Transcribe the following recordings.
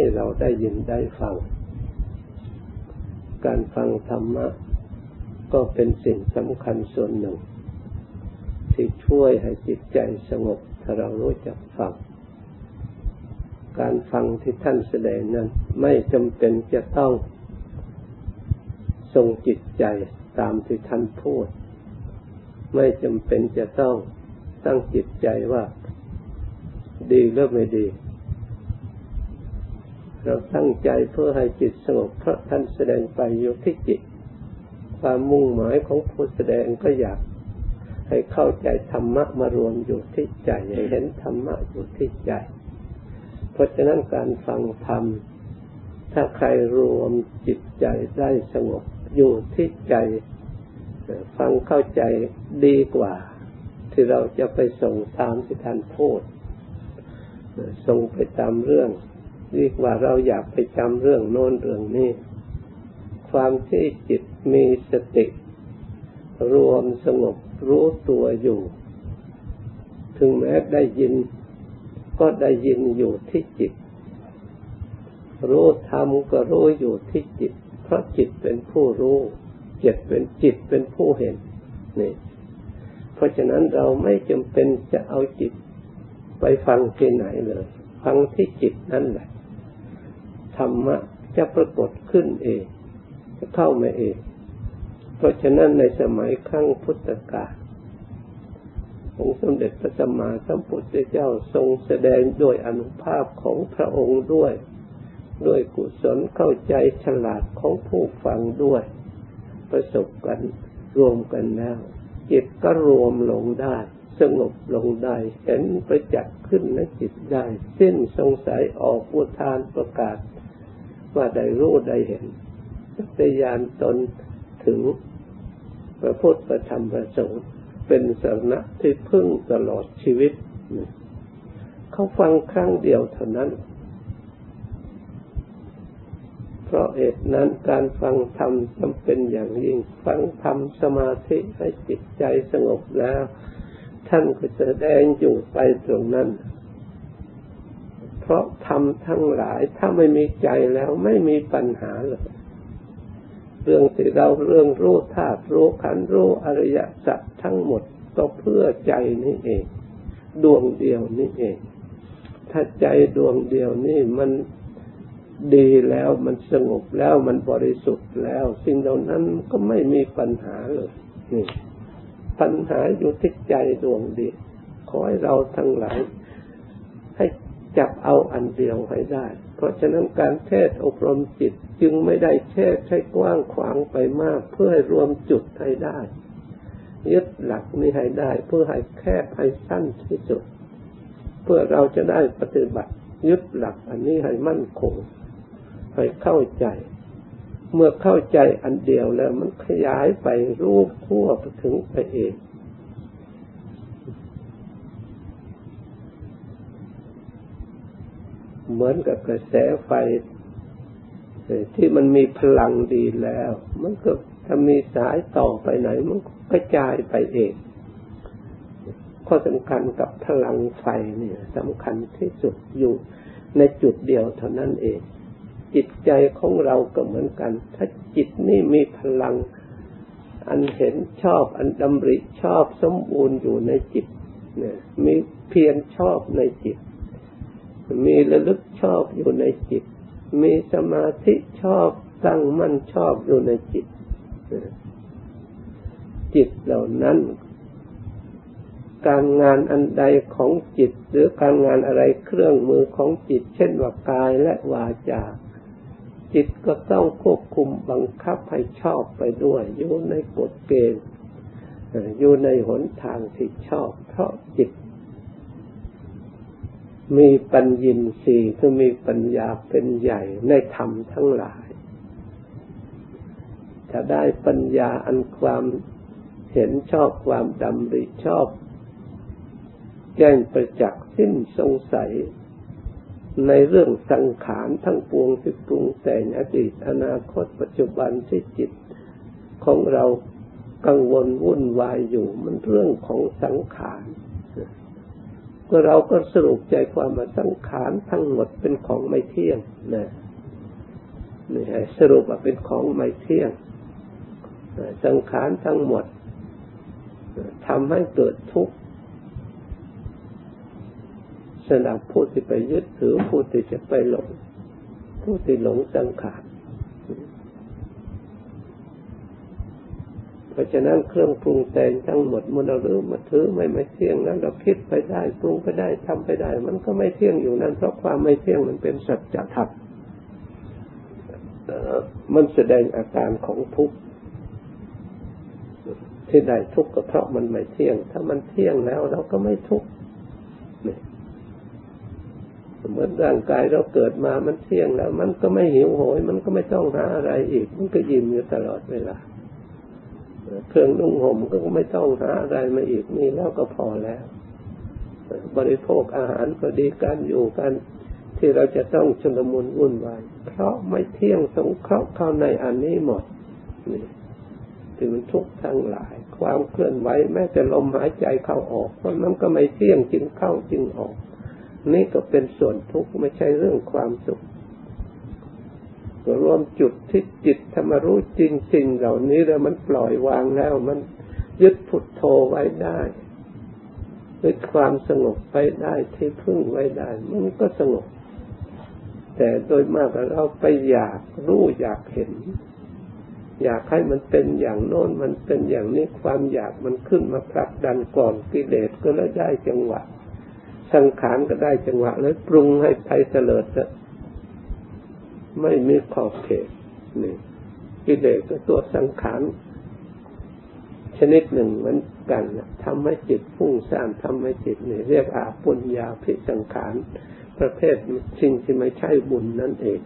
ให้เราได้ยินได้ฟัง การฟังธรรมะ ก็เป็นสิ่งสำคัญส่วนหนึ่ง ที่ช่วยให้จิตใจสงบถ้าเรารู้จักฟัง การฟังที่ท่านแสดงนั้น ไม่จำเป็นจะต้องทรงจิตใจตามที่ท่านพูด ไม่จำเป็นจะต้องตั้งจิตใจว่า ดีหรือไม่ดี เราตั้งใจเพื่อให้จิตสงบเพราะท่านแสดงไปอยู่ที่จิต ความมุ่งหมายของผู้แสดงก็อยากให้เข้าใจธรรมะมารวมอยู่ที่ใจให้เห็นธรรมะอยู่ที่ใจ เพราะฉะนั้นการฟังธรรมถ้าใครรวมจิตใจได้สงบอยู่ที่ใจ ฟังเข้าใจดีกว่า ที่เราจะไปส่งตามที่ท่านพูด ส่งไปตามเรื่อง ดีกว่าเราอยากไปจำเรื่องโน้นเรื่องนี้ ความที่จิตมีสติ รวมสงบรู้ตัวอยู่ ถึงแม้ได้ยินก็ได้ยินอยู่ที่จิต รู้ธรรมก็รู้อยู่ที่จิต เพราะจิตเป็นผู้รู้จิตเป็นจิตเป็นผู้เห็นนี่เพราะฉะนั้นเราไม่จำเป็นจะเอาจิตไปฟังที่ไหนเลย ฟังที่จิตนั่นแหละ ธรรมะจะปรากฏขึ้นเองจะเข้ามาเอง เพราะฉะนั้นในสมัยครั้งพุทธกาลองค์สมเด็จพระสัมมาสัมพุทธเจ้าทรงแสดงโดยอนุภาพของพระองค์ด้วย ด้วยกุศลเข้าใจฉลาดของผู้ฟังด้วย ประสบกันรวมกันแล้วจิตก็รวมลงได้ สงบลงได้เห็นประจักษ์ขึ้นในจิตได้ สิ้นสงสัยออกอุทานประกาศ ว่าได้รู้ได้เห็นสัยานตนถึงพระพุทธประธรรมประสงค์เป็นสาระที่พึ่งตลอดชีวิต เขาฟังครั้งเดียวเท่านั้น เพราะเหตุนั้นการฟังธรรมจำเป็นอย่างยิ่ง ฟังธรรมสมาธิให้จิตใจสงบแล้ว ท่านก็จะแดงอยู่ไปตรงนั้น ราะธรรมทั้งหลายถ้าไม่มีใจแล้วไม่มีปัญหาเลยเรื่องที่เราเรื่องรู้ธาตุรู้ขันธ์รู้อริยสัจทั้งหมดก็เพื่อใจนี่เอง ดวงเดียวนี่เอง ถ้าใจดวงเดียวนี่มันดีแล้วมันสงบแล้วมันบริสุทธิ์แล้ว สิ่งเหล่านั้นก็ไม่มีปัญหาเลยนี่ปัญหาอยู่ที่ใจดวงเดียวขอให้เราทั้งหลาย จับเอาอันเดียวให้ได้ เพราะฉะนั้นการเทศอบรมจิตจึงไม่ได้เทศให้กว้างขวางไปมาก เพื่อให้รวมจุดให้ได้ ยึดหลักนี้ให้ได้ เพื่อให้แคบให้สั้นที่สุด เพื่อเราจะได้ปฏิบัติ ยึดหลักอันนี้ให้มั่นคงให้เข้าใจ เมื่อเข้าใจอันเดียวแล้วมันขยายไปรูปทั่วไปถึงไปเอง เหมือนกับกระแสไฟที่มันมีพลังดีแล้ว มันก็ถ้ามีสายต่อไปไหน มันกระจายไปเองข้อสำคัญกับพลังไฟเนี่ยสำคัญที่สุดอยู่ในจุดเดียวเท่านั้นเอง จิตใจของเราก็เหมือนกัน ถ้าจิตนี่มีพลัง อันเห็นชอบอันดำริชอบสมบูรณ์อยู่ในจิตเนี่ยมีเพียรชอบในจิต มีระลึกชอบอยู่ในจิต มีสมาธิชอบตั้งมั่นชอบอยู่ในจิต จิตเหล่านั้น การงานอันใดของจิต หรือการงานอะไรเครื่องมือของจิต เช่นว่ากายและวาจาจิตก็ต้องควบคุมบังคับให้ชอบไปด้วย อยู่ในกฎเกณฑ์อยู่ในหนทางที่ชอบ เพราะจิต มีปัญญินสีคือมีปัญญาเป็นใหญ่ในธรรมทั้งหลายถ้าได้ปัญญาอันความเห็นชอบความดำริชอบ แจ้งประจักษ์สิ้นสงสัย ในเรื่องสังขารทั้งปวงที่ปรุงแต่งอดีตอนาคตปัจจุบันที่จิตของเรากังวลวุ่นวายอยู่มันเรื่องของสังขาร ก็เราก็สรุปใจความมาสังขารทั้งหมดเป็นของไม่เที่ยงนะนี่สรุปว่าเป็นของไม่เที่ยงสังขารทั้งหมดทำให้เกิดทุกข์สำหรับผู้ที่ไปยึดถือผู้ที่จะไปหลงผู้ที่หลงสังขารเพ ราะฉะนั้นเครื่องปรุงแต่งทั้งหมดมันเราลืมมาถือไม่ไม่เที่ยงนั้นเราคิดไปได้ปรุงไปได้ทำไปได้ มันก็ไม่เที่ยงอยู่นั่นเพราะความไม่เที่ยงมันเป็นสัจธรรมมันแสดงอาการของทุกข์ที่ได้ทุกข์ก็เพราะมันไม่เที่ยง ถ้ามันเที่ยงแล้วเราก็ไม่ทุกข์เหมือนร่างกายเราเกิดมามันเที่ยงแล้ว มันก็ไม่หิวโหย มันก็ไม่ต้องหาอะไรอีก มันก็ยิ้มอยู่ตลอดเวลา เครื่องนุ่งห่มก็ไม่ต้องหาอะไรมาอีกนี่แล้วก็พอแล้ว บริโภคอาหารก็ดีการอยู่กันที่เราจะต้องชนมุนวุ่นวายเพราะไม่เที่ยงสงเคราะห์เข้าในอันนี้หมดนี่ที่มันทุกข์ทั้งหลาย ความเคลื่อนไหวแม้แต่ลมหายใจเข้าออกเพราะนั้นก็ไม่เที่ยงจึงเข้าจึงออก นี่ก็เป็นส่วนทุกข์ไม่ใช่เรื่องความสุข รวมจุดที่จิตธรรมรู้จริง ๆ เหล่านี้แล้วมันปล่อยวางแล้ว มันยึดพุทโธไว้ได้ด้วยความสงบไปได้ที่พึ่งไว้ได้ มันก็สงบ แต่โดยมากเราไปอยากรู้อยากเห็น อยากให้มันเป็นอย่างโน้นมันเป็นอย่างนี้ความอยากมันขึ้นมาผลักดันก่อนกิเลสก็แล้วได้จังหวะ สังขารก็ได้จังหวะแล้วปรุงให้ไปเตลิด ไม่มีขอบเขตนี่กิเลสก็ตัวสังขารชนิดหนึ่งเหมือนกันทำให้จิตฟุ้งซ่านทำให้จิตนี่เรียกอาปุญญาพิสังขารประเภทสิ่งที่ไม่ใช่บุญนั่นเอง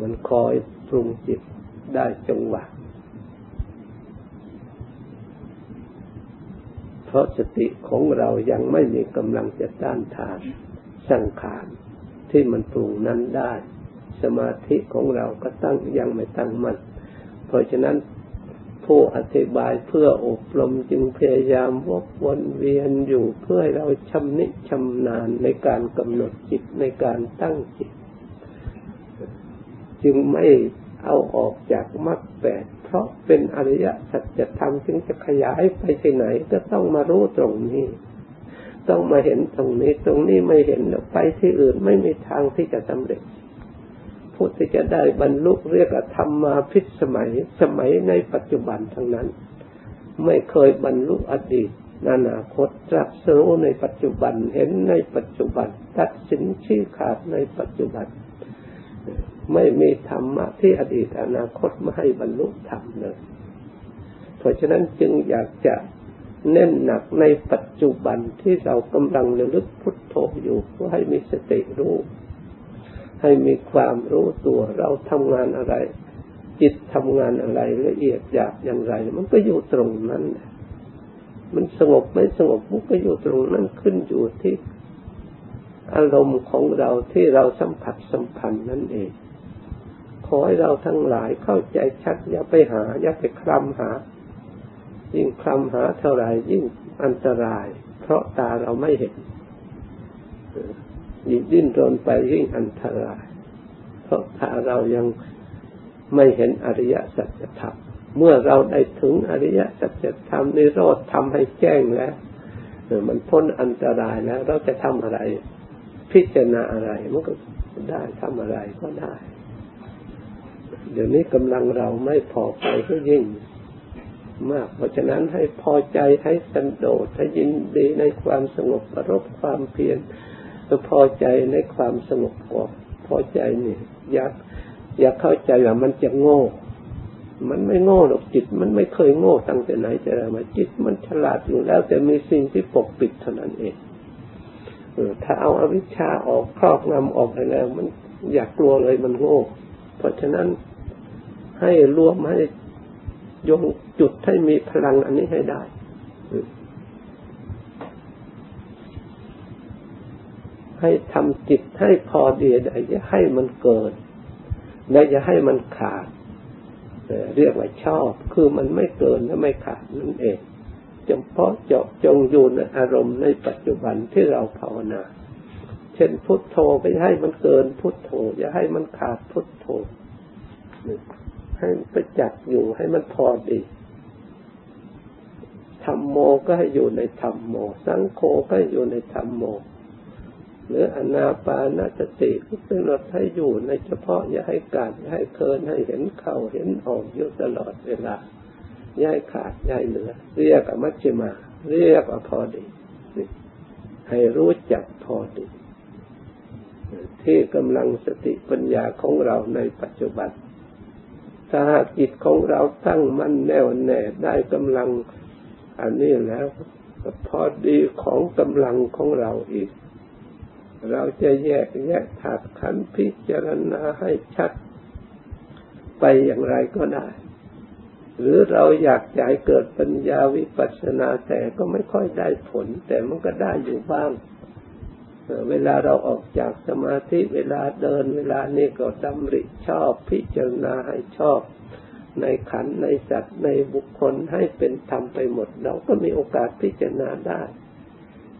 มันคอยปรุงจิตได้จังหวะเพราะสติของเรายังไม่มีกำลังจะต้านทานสังขาร ที่มันปรุงนั้นได้ สมาธิของเราก็ตั้งยังไม่ตั้งมัน่นเพราะฉะนั้นผู้อธิบายเพื่ออบรมจึงพยายามวกวนเวียนอยู่เพื่อให้เราชำนิชำนาญในการกำหนดจิตในการตั้งจิต จึงไม่เอาออกจากมรรคแปดเพราะเป็นอริยสัจธรรมจึงจะขยายไปที่ไหนก็ต้องมารู้ตรงนี้ ต้องมาเห็นตรงนี้ ตรงนี้ไม่เห็นแล้วไปที่อื่นไม่มีทางที่จะสำเร็จผู้ที่จะได้บรรลุเรียกธรรมมาพิสมัยสมัยในปัจจุบันทั้งนั้น ไม่เคยบรรลุอดีตอนาคตตรัสรู้ในปัจจุบันเห็นในปัจจุบัน ตัดสินชี้ขาดในปัจจุบัน ไม่มีธรรมะที่อดีตอนาคตไม่ให้บรรลุธรรมเลยเพราะฉะนั้นจึงอยากจะ เน้นหนักในปัจจุบันที่เรากำลังระลึกพุทโธอยู่เพื่อให้มีสติรู้ ให้มีความรู้ตัวเราทำงานอะไร จิตทำงานอะไรละเอียดหยาบอย่างไร มันก็อยู่ตรงนั้น มันสงบไม่สงบมันก็อยู่ตรงนั้นขึ้นอยู่ที่อารมณ์ของเราที่เราสัมผัสสัมพันธ์นั่นเอง ขอให้เราทั้งหลายเข้าใจชัดอย่าไปหา อย่าไปคลำหา ยิ่งคลำหาเท่าไรยิ่งอันตราย เพราะตาเราไม่เห็นยิ่งดิ้นรนไปยิ่งอันตราย เพราะถ้าเรายังไม่เห็นอริยสัจธรรมเมื่อเราได้ถึงอริยสัจธรรมนิโรธทำให้แจ้งแล้วมันพ้นอันตรายแล้ว เราจะทำอะไร พิจารณาอะไรมันก็ได้ทำอะไรก็ได้ เดี๋ยวนี้กำลังเราไม่พอไปก็ยิ่ง มาก เพราะฉะนั้นให้พอใจให้สันโดษให้ยินดีในความสงบประรบความเพียรพอใจในความสงบก่อนพอใจนี่อยากอยากเข้าใจว่ามันจะโง่ มันไม่โง่หรอกจิต มันไม่เคยโง่ตั้งแต่ไหนจะไรมาจิตมันฉลาดอยู่แล้ว แต่มีสิ่งที่ปกปิดเท่านั้นเองถ้าเอาอาวิชชาออกครอบงำออกไปแล้ว มันอยากกลัวเลยมันโง่ เพราะฉะนั้นให้รวมให้ ยงจุดให้มีพลังอันนี้ให้ได้ ให้ทำจิตให้พอดีได้อย่าให้มันเกินและอย่าให้มันขาดเรียกว่าชอบ คือมันไม่เกินและไม่ขาดนั่นเองจำเพาะเจาะจงอยู่ในอารมณ์ในปัจจุบันที่เราภาวนา เช่นพุทโธไปให้มันเกินพุทโธ อย่าให้มันขาดพุทโธ ให้ไปจักษ์อยู่ให้มันพอดีธรรมโมก็ให้อยู่ในธรรมโม สังโฆก็ให้อยู่ในธรรมโม หรืออนาปานสติก็เป็นรถให้อยู่ในเฉพาะอย่าให้การอย่าให้เคินให้เห็นเข้าเห็นออกอยู่ตลอดเวลาย่ายขาดย่ายเหลือ เรียกอมัชฌิมา เรียกว่าพอดี ให้รู้จักพอดี ที่กำลังสติปัญญาของเราในปัจจุบัน ถ้าจิตของเราตั้งมั่นแน่วแน่ได้กำลัง อันนี้แล้วพอดีของกำลังของเราอีก เราจะแยกแยกถาดขันพิจารณาให้ชัด ไปอย่างไรก็ได้ หรือเราอยากจะให้เกิดปัญญาวิปัสสนาแต่ก็ไม่ค่อยได้ผล แต่มันก็ได้อยู่บ้าง เวลาเราออกจากสมาธิเวลาเดินเวลานี้ก็ดำริชอบพิจารณาให้ชอบ ในขันในสัตว์ในบุคคลให้เป็นธรรมไปหมด เราก็มีโอกาสพิจารณาได้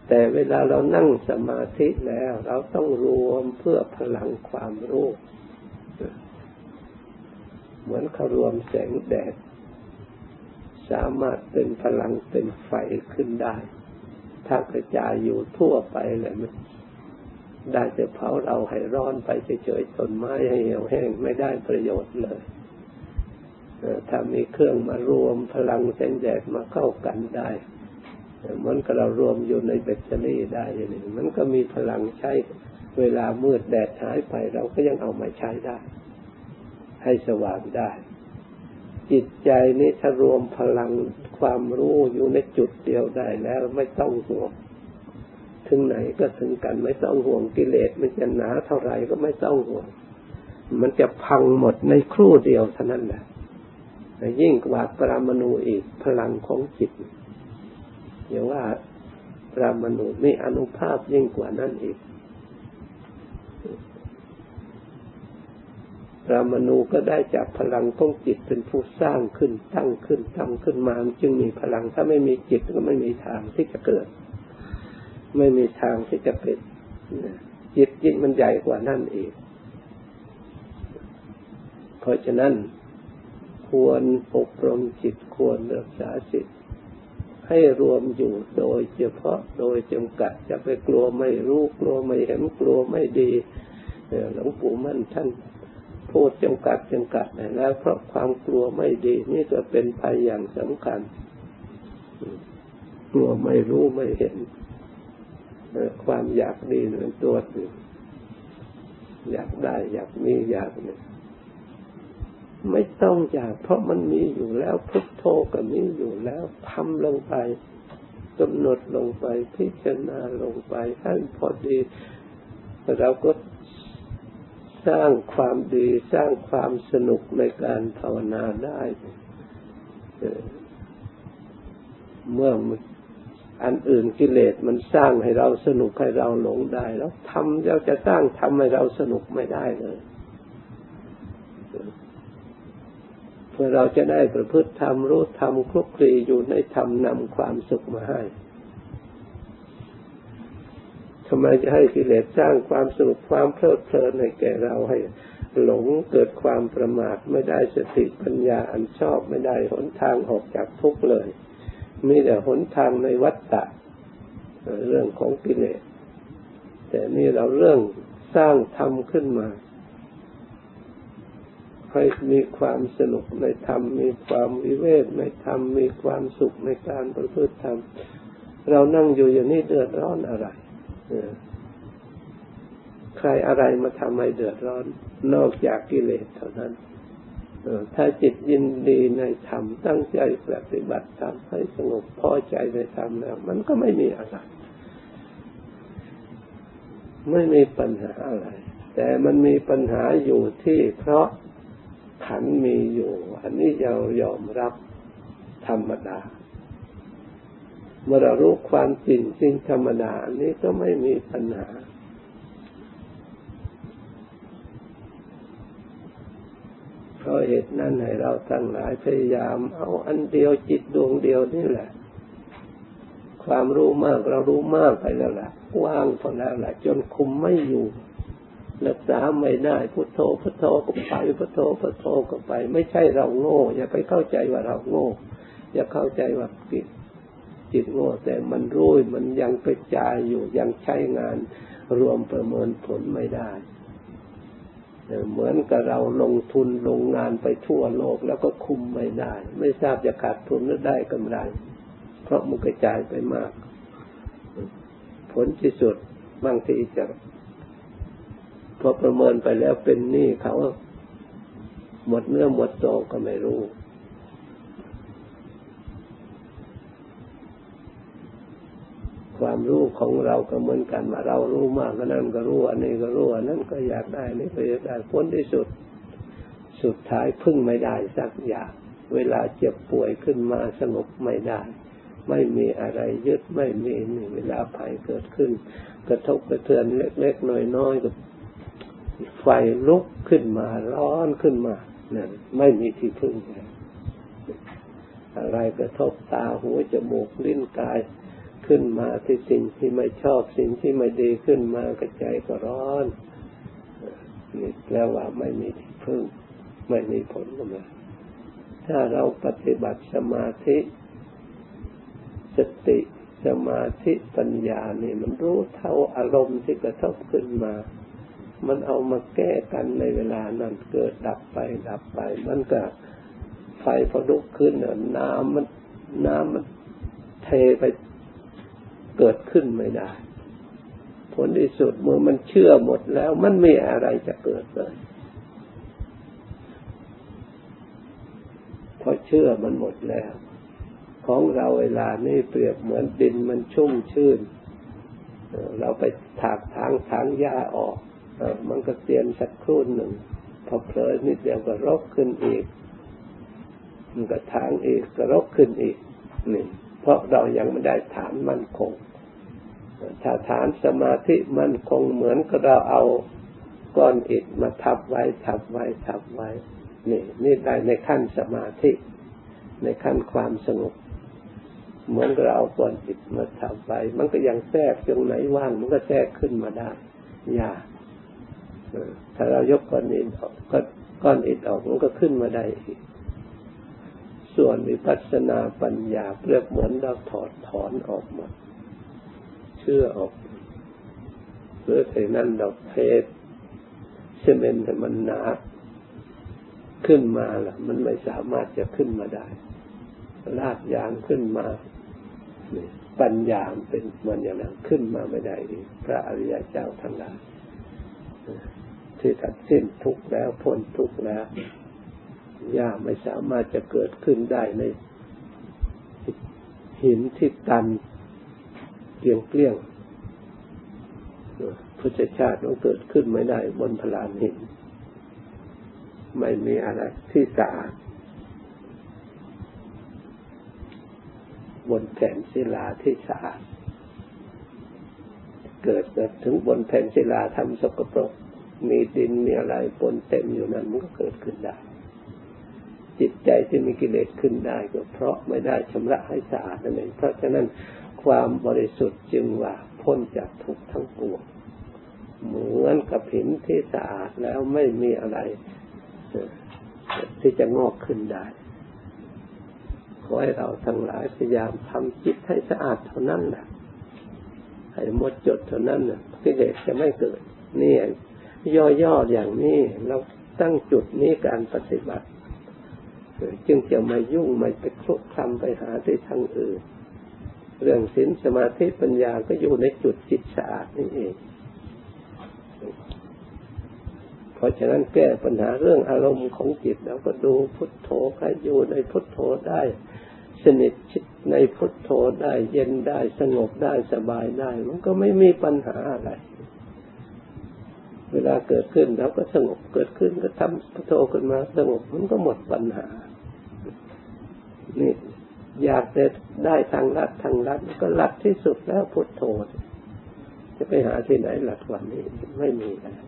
แต่เวลาเรานั่งสมาธิแล้ว เราต้องรวมเพื่อพลังความรู้เหมือนเขารวมแสงแดด สามารถเป็นพลังเป็นไฟขึ้นได้ ถ้ากระจายอยู่ทั่วไปเลยมันได้แต่เผาเราให้ร้อนไปเฉยๆต้นไม้ให้เหี่ยวแห้งไม่ได้ประโยชน์เลยถ้ามีเครื่องมารวมพลังแสงแดดมาเข้ากันได้มันก็เรารวมอยู่ในแบตเตอรี่ได้อย่างนี้มันก็มีพลังใช้เวลามืดแดดหายไปเราก็ยังเอามาใช้ได้ ให้สว่างได้ จิตใจนี้ถ้ารวมพลังความรู้อยู่ในจุดเดียวได้แล้วไม่ต้องห่วงถึงไหนก็ถึงกันไม่ต้องห่วงกิเลสมันจะหนาเท่าไหร่ก็ไม่ต้องห่วง มันจะพังหมดในครู่เดียวเท่านั้นแหละยิ่งกว่าปรามาณูอีกพลังของจิตอย่าว่าปรามาณูมีอนุภาพยิ่งกว่านั้นอีก รามณูก็ได้จากพลังของจิตเป็นผู้สร้างขึ้นตั้งขึ้นทำขึ้นมาจึงมีพลังถ้าไม่มีจิตก็ไม่มีทางที่จะเกิด ไม่มีทางที่จะเป็นจิตยิ่งมันใหญ่กว่านั่นเองเพราะฉะนั้นควรอบรมจิตควรรักษาจิตให้รวมอยู่โดยเฉพาะโดยจำกัดจะไปกลัวไม่รู้กลัวไม่เห็นกลัวไม่ดีหลวงปู่มั่นท่าน พูดจำกัดจำกัดแล้ว เพราะความกลัวไม่ดี นี่ก็เป็นภัยอย่างสำคัญ กลัวไม่รู้ไม่เห็นความอยากดีเป็นตัวหนึ่งอยากได้ อยากมีอยากเนี่ยไม่ต้องอยาก เพราะมันมีอยู่แล้วพุทโธก็มีอยู่แล้วทำลงไปกำหนดลงไปพิจารณาลงไปให้พอดี เราก็ สร้างความดีสร้างความสนุกในการภาวนาได้ เมื่ออันอื่นกิเลสมันสร้างให้เราสนุกให้เราหลงได้ แล้วทำเราจะสร้างทำให้เราสนุกไม่ได้เลยเพื่อเราจะได้ประพฤติธรรมรู้ธรรมคลุกคลีอยู่ในธรรมนำความสุขมาให้ ทำไมจะให้กิเลสสร้างความสนุกความเพลิดเพลินให้แก่เราให้หลงเกิดความประมาทไม่ได้สติปัญญาอันชอบไม่ได้หนทางออกจากทุกข์เลย มีแต่หนทางในวัฏฏะเรื่องของกิเลส แต่นี่เราเรื่องสร้างธรรมขึ้นมาให้มีความสนุกในธรรม มีความวิเวกในธรรม มีความสุขในการประพฤติธรรม เรานั่งอยู่อย่างนี้เดือดร้อนอะไร ใครอะไรมาทำให้เดือดร้อน นอกจากกิเลสเท่านั้นถ้าจิตยินดีในธรรมตั้งใจปฏิบัติธรรมให้สงบพอใจในธรรมแล้ว มันก็ไม่มีอะไร ไม่มีปัญหาอะไร แต่มันมีปัญหาอยู่ที่เพราะขันมีอยู่ อันนี้เรายอมรับธรรมดา เมื่อเรารู้ความจริงสิ่งธรรมดานนี้ก็ไม่มีปัญหา เพราะเหตุนั้นให้เราทั้งหลายพยายาม เอาอันเดียวจิตดวงเดียวนี่แหละ ความรู้มากเรารู้มากไปแล้วล่ะว่างพอแล้วล่ะ จนคุมไม่อยู่รักษาไม่ได้พุทโธพุทโธก็ไปพุทโธพุทโธก็ไป ไม่ใช่เราโง่ อย่าไปเข้าใจว่าเราโง่ อย่าเข้าใจว่า จิตโง่แต่มันรู้มันยังกระจายอยู่ยังใช้งานรวมประเมินผลไม่ได้เหมือนกับเราลงทุนลงงานไปทั่วโลกแล้วก็คุมไม่ได้ ไม่ทราบจะขาดทุนหรือได้กำไร เพราะมันกระจายไปมาก ผลที่สุดบางทีจะพอประเมินไปแล้วเป็นหนี้เขาหมดเนื้อหมดตัวก็ไม่รู้ ความรู้ของเราก็เหมือนกันว่าเรารู้มากก็นั่นก็รู้อันนี้ก็รู้อันนั้นก็อยากได้นี่ก็อยากได้ผลที่สุด สุดท้ายพึ่งไม่ได้สักอย่างเวลาเจ็บป่วยขึ้นมาสงบไม่ได้ ไม่มีอะไรยึดไม่มีนี่เวลาภัยเกิดขึ้น กระทบกระเทือนเล็กๆน้อยๆก็ไฟลุกขึ้นมาร้อนขึ้นมาเนี่ยไม่มีที่พึ่งอะไรกระทบตาหูจมูกลิ้นกาย ขึ้นมาที่สิ่งที่ไม่ชอบสิ่งที่ไม่ดีขึ้นมากระใจก็ร้อนนี่แปลว่าไม่มีที่พึ่ง ไม่มีผลกำไรถ้าเราปฏิบัติสมาธิ สติสมาธิปัญญาเนี่ยมันรู้เท่าอารมณ์ที่กระทบขึ้นมา มันเอามาแก้กันในเวลานั้นเกิดดับไปดับไป มันก็ไฟพอลุกขึ้นน้ำมันน้ำมันเทไป เกิดขึ้นไม่ได้ ผลที่สุดเมื่อมันเชื่อหมดแล้ว มันไม่อะไรจะเกิดเลยพอเชื่อมันหมดแล้ว ของเราเวลานี่เปรียบเหมือนดินมันชุ่มชื่น เราไปถากทางทางหญ้าออก มันก็เตียนสักครู่หนึ่ง พอเผลอนิดเดียวก็รกขึ้นอีก มันก็ทางอีกก็รกขึ้นอีกนี่เพราะเรายังไม่ได้ฐานมั่นคง ถ้าฐานสมาธิมันคงเหมือนกับเราเอาก้อนอิฐมาทับไว้ทับไว้ทับไว้ นี่นี่ได้ในขั้นสมาธิ ในขั้นความสงบ เหมือนเราเอาก้อนอิฐมาทับไว้ มันก็ยังแทรกตรงไหนว่างมันก็แทรกขึ้นมาได้ยากถ้าเรายกก้อนอิฐออกก็ก้อนอิฐออกมันก็ขึ้นมาได้อีก ส่วนวิปัสสนาปัญญาเปรียบเหมือนเราถอดถอนออกหมด ชื่อออกเพื่อใส่นั่นดอกเพชรซีเมนต์มันหนาขึ้นมาล่ะ มันไม่สามารถจะขึ้นมาได้ลากยางขึ้นมาปัญญาเป็นมันอย่างนั้นขึ้นมาไม่ได้พระอริยเจ้าทั้งหลายที่ตัดสิ้นทุกแล้วพ้นทุกแล้วย่าไม่สามารถจะเกิดขึ้นได้ในหินที่ตัน เกลียงเกลี้ยงพุทธชาติต้องเกิดขึ้นไม่ได้บนพลานหิน ไม่มีอะไรที่สะอาดบนแผ่นศิลาที่สะอาดเกิดถึงบนแผ่นศิลาทำสกปรก มีดินมีอะไรปนเต็มอยู่นั้นมันก็เกิดขึ้นได้ จิตใจที่มีกิเลสขึ้นได้ก็เพราะไม่ได้ชำระให้สะอาดนั่นเองเพราะฉะนั้น ความบริสุทธิ์จึงว่าพ้นจากทุกข์ทั้งปวงเหมือนกับหินที่สะอาดแล้วไม่มีอะไรที่จะงอกขึ้นได้ ขอให้เราทั้งหลายพยายามทำจิตให้สะอาดเท่านั้นแหละให้หมดจดเท่านั้นน่ะกิเลสจะไม่เกิด นี่ย่อๆอย่างนี้เราตั้งจุดนี้การปฏิบัติ จึงจะไม่ยุ่งไม่ไปคลุกคลำไปหาที่ทางอื่น เรื่องศีลสมาธิปัญญาก็อยู่ในจุดจิตสะอาดนี่เอง เพราะฉะนั้นแก้ปัญหาเรื่องอารมณ์ของจิตเราก็ดูพุทโธใครอยู่ในพุทโธได้ สนิทชิดในพุทโธได้ เย็นได้สงบได้สบายได้ มันก็ไม่มีปัญหาอะไร เวลาเกิดขึ้นเราก็สงบเกิดขึ้นก็ทำพุทโธขึ้นมาสงบมันก็หมดปัญหา นี่ อยากจะได้ทางลัดทางลัดก็ลัดที่สุดแล้วพุทโธจะไปหาที่ไหนหลัดกว่านี้ไม่มีแล้ว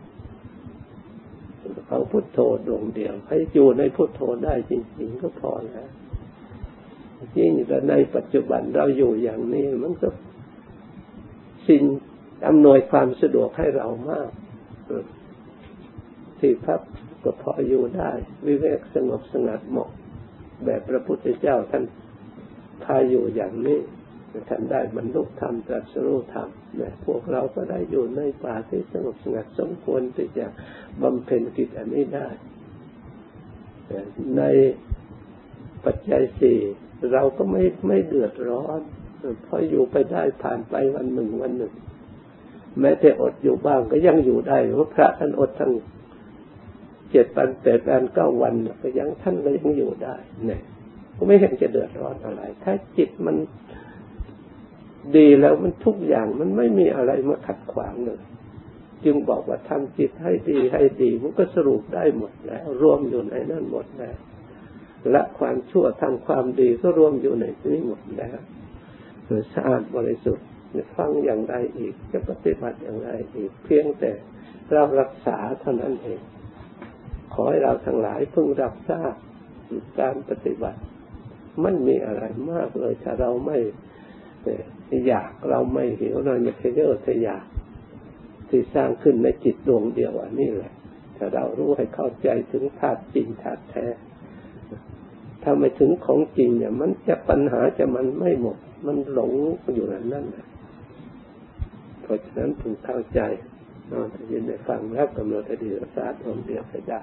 เขาพุทโธดวงเดียว ให้อยู่ในพุทโธได้จริงๆก็พอแล้วยิ่งแต่ในปัจจุบันเราอยู่อย่างนี้ มันก็สิ่งอำนวยความสะดวกให้เรามากที่พักก็พออยู่ได้ วิเวกสงบสงัดเหมาะแบบพระพุทธเจ้าท่าน พาอยู่อย่างนี้ท่านได้บรรลุธรรมตรัสรู้ธรรมเนี่ยพวกเราก็ได้อยู่ในป่าที่สงบสงัดสมควรที่จะบำเพ็ญกิจอันนี้ได้ ในปัจจัยสี่เราก็ไม่ไม่เดือดร้อนเพราะอยู่ไปได้ผ่านไปวันหนึ่งวันหนึ่ง แม้แต่อดอยู่บ้างก็ยังอยู่ได้เพราะพระท่านอดทั้งเจ็ดปันแปดปันเก้าวันก็ยังท่านก็ยังอยู่ได้เนี่ย ไม่เห็นจะเดือดร้อนอะไร ถ้าจิตมันดีแล้วมันทุกอย่างมันไม่มีอะไรมาขัดขวางเลย จึงบอกว่าทำจิตให้ดีให้ดีมันก็สรุปได้หมดแล้วรวมอยู่ในนั้นหมดแล้วละความชั่วทำความดีก็รวมอยู่ในนี้หมดแล้วสะอาดบริสุทธิ์ฟังอย่างไรอีก จะปฏิบัติอย่างไรอีก เพียงแต่เรารักษาเท่านั้นเอง ขอให้เราทั้งหลายพึงรับทราบการปฏิบัติ มันมีอะไรมากเลย ถ้าเราไม่อยากเราไม่หิวเราไม่ทะเยอทะยานที่สร้างขึ้นในจิตดวงเดียวอันนี้แหละ ถ้าเรารู้ให้เข้าใจถึงธาตุจริงธาตุแท้ ถ้าไม่ถึงของจริงเนี่ย มันจะปัญหาจะมันไม่หมด มันหลงอยู่นั่นนั่นเพราะฉะนั้นถึงเข้าใจนอนยินได้ฟังแล้วกำหนดอดีตศาสตร์องเดียวไปได้